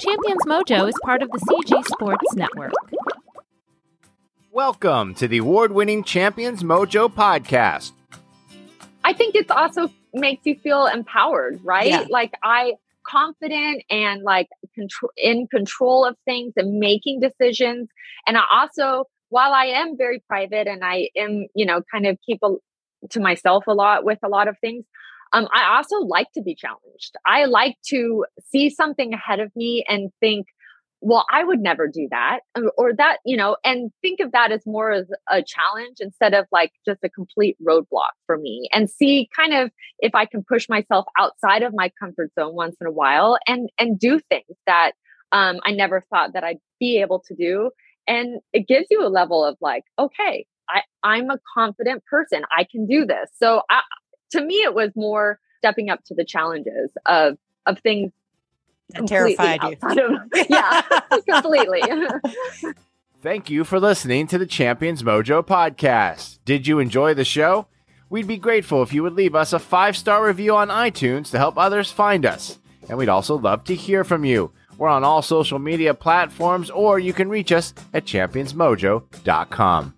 Champions Mojo is part of the CG Sports Network. Welcome to the award winning Champions Mojo podcast. I think it's also makes you feel empowered, right? Yeah. Like I confident and like control in control of things and making decisions. And I also, while I am very private and I am, you know, kind of keep a, to myself a lot with a lot of things, um, I also like to be challenged. I like to see something ahead of me and think, well, I would never do that, or, that, you know, and think of that as more as a challenge instead of like just a complete roadblock for me, and see kind of if I can push myself outside of my comfort zone once in a while and and do things that um, I never thought that I'd be able to do, and it gives you a level of like, okay, I I'm a confident person, I can do this. So I, to me, it was more stepping up to the challenges of of things That terrified you. of yeah completely Thank you for listening to the Champions Mojo podcast. Did you enjoy the show? We'd be grateful if you would leave us a five star review on iTunes to help others find us. And we'd also love to hear from you. We're on all social media platforms, or you can reach us at championsmojo.com.